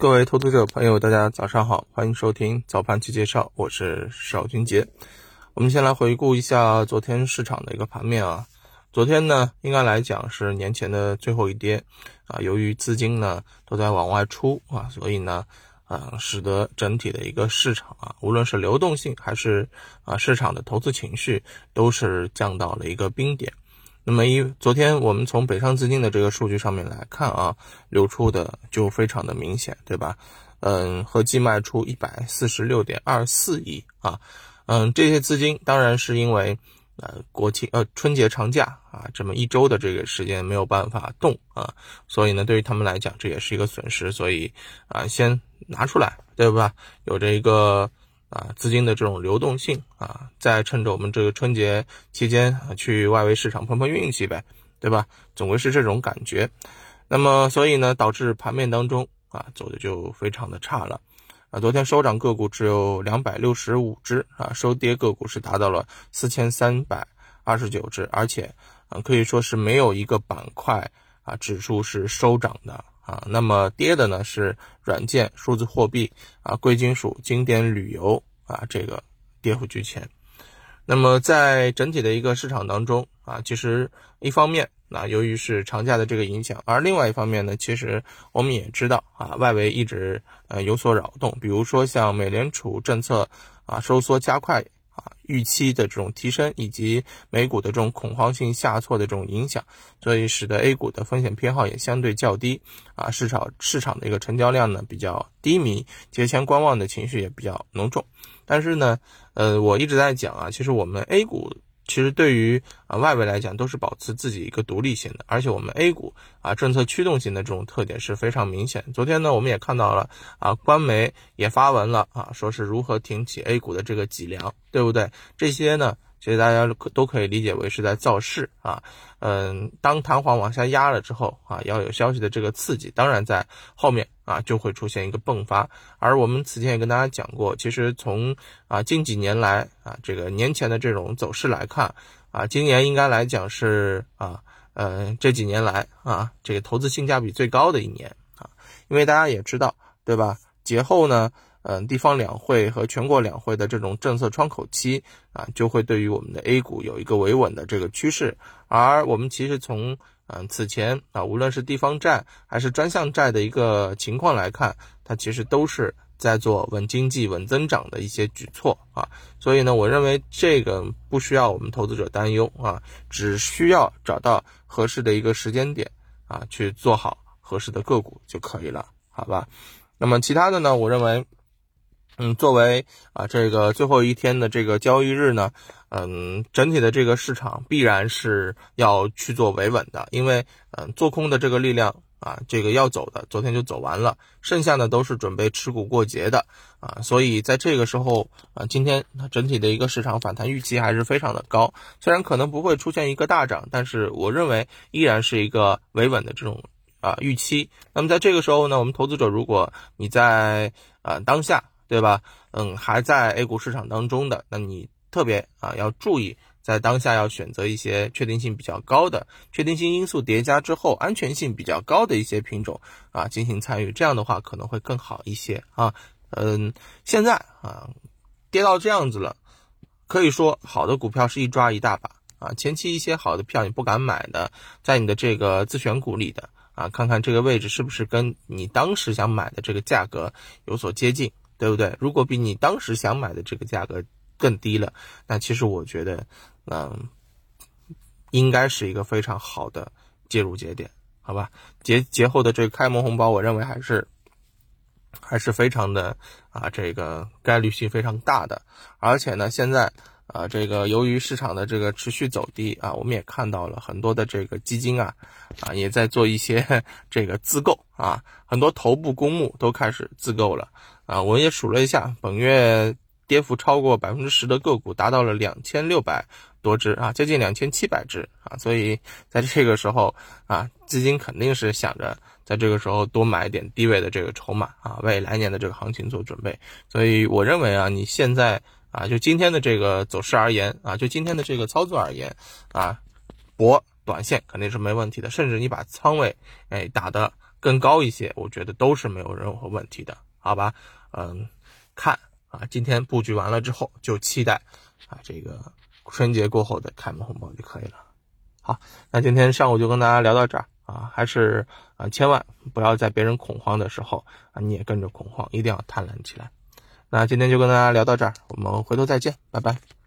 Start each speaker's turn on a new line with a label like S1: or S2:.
S1: 各位投资者朋友，大家早上好，欢迎收听早盘期介绍，我是邵军杰。我们先来回顾一下昨天市场的一个盘面啊。昨天呢，应该来讲是年前的最后一跌啊。由于资金呢都在往外出啊，所以呢，啊，使得整体的一个市场啊，无论是流动性还是啊市场的投资情绪，都是降到了一个冰点。那么一昨天我们从北上资金的这个数据上面来看啊，流出的就非常的明显，对吧？嗯，合计卖出一百四十六点二四亿啊，嗯，这些资金当然是因为呃国庆呃春节长假啊这么一周的这个时间没有办法动啊，所以呢对于他们来讲这也是一个损失，所以啊先拿出来，对吧？有这一个。啊，资金的这种流动性啊，再趁着我们这个春节期间啊，去外围市场碰碰运气呗，对吧？总归是这种感觉。那么，所以呢，导致盘面当中啊，走的就非常的差了。啊，昨天收涨个股只有两百六十五只啊，收跌个股是达到了四千三百二十九只，而且啊，可以说是没有一个板块啊指数是收涨的。啊，那么跌的呢是软件、数字货币啊、贵金属、经典旅游啊，这个跌幅居前。那么在整体的一个市场当中啊，其实一方面啊，由于是长假的这个影响，而另外一方面呢，其实我们也知道啊，外围一直呃有所扰动，比如说像美联储政策啊收缩加快。预期的这种提升，以及美股的这种恐慌性下挫的这种影响，所以使得 A 股的风险偏好也相对较低啊，市场市场的一个成交量呢比较低迷，节前观望的情绪也比较浓重。但是呢，呃，我一直在讲啊，其实我们 A 股。其实对于啊外围来讲，都是保持自己一个独立性的，而且我们 A 股啊政策驱动性的这种特点是非常明显。昨天呢，我们也看到了啊，官媒也发文了啊，说是如何挺起 A 股的这个脊梁，对不对？这些呢？其实大家可都可以理解为是在造势啊，嗯，当弹簧往下压了之后啊，要有消息的这个刺激，当然在后面啊就会出现一个迸发。而我们此前也跟大家讲过，其实从啊近几年来啊这个年前的这种走势来看啊，今年应该来讲是啊呃这几年来啊这个投资性价比最高的一年啊，因为大家也知道对吧？节后呢。嗯，地方两会和全国两会的这种政策窗口期啊，就会对于我们的 A 股有一个维稳的这个趋势。而我们其实从嗯此前啊，无论是地方债还是专项债的一个情况来看，它其实都是在做稳经济、稳增长的一些举措啊。所以呢，我认为这个不需要我们投资者担忧啊，只需要找到合适的一个时间点啊，去做好合适的个股就可以了，好吧？那么其他的呢，我认为。嗯，作为啊这个最后一天的这个交易日呢，嗯，整体的这个市场必然是要去做维稳的，因为嗯做空的这个力量啊，这个要走的昨天就走完了，剩下的都是准备持股过节的啊，所以在这个时候啊，今天整体的一个市场反弹预期还是非常的高，虽然可能不会出现一个大涨，但是我认为依然是一个维稳的这种啊预期。那么在这个时候呢，我们投资者如果你在啊当下。对吧？嗯，还在 A 股市场当中的，那你特别啊要注意，在当下要选择一些确定性比较高的、确定性因素叠加之后安全性比较高的一些品种啊进行参与，这样的话可能会更好一些啊。嗯，现在啊跌到这样子了，可以说好的股票是一抓一大把啊。前期一些好的票你不敢买的，在你的这个自选股里的啊，看看这个位置是不是跟你当时想买的这个价格有所接近。对不对？如果比你当时想买的这个价格更低了，那其实我觉得，嗯，应该是一个非常好的介入节点，好吧？节节后的这个开门红包，我认为还是还是非常的啊，这个概率性非常大的。而且呢，现在啊，这个由于市场的这个持续走低啊，我们也看到了很多的这个基金啊啊也在做一些 这个自购啊，很多头部公募都开始自购了。啊，我也数了一下，本月跌幅超过百分之十的个股达到了两千六百多只啊，接近两千七百只啊，所以在这个时候啊，基金肯定是想着在这个时候多买一点低位的这个筹码啊，为来年的这个行情做准备。所以我认为啊，你现在啊，就今天的这个走势而言啊，就今天的这个操作而言啊，博短线肯定是没问题的，甚至你把仓位哎打得。更高一些，我觉得都是没有任何问题的，好吧？嗯，看啊，今天布局完了之后，就期待啊这个春节过后的开门红包就可以了。好，那今天上午就跟大家聊到这儿啊，还是啊，千万不要在别人恐慌的时候啊，你也跟着恐慌，一定要贪婪起来。那今天就跟大家聊到这儿，我们回头再见，拜拜。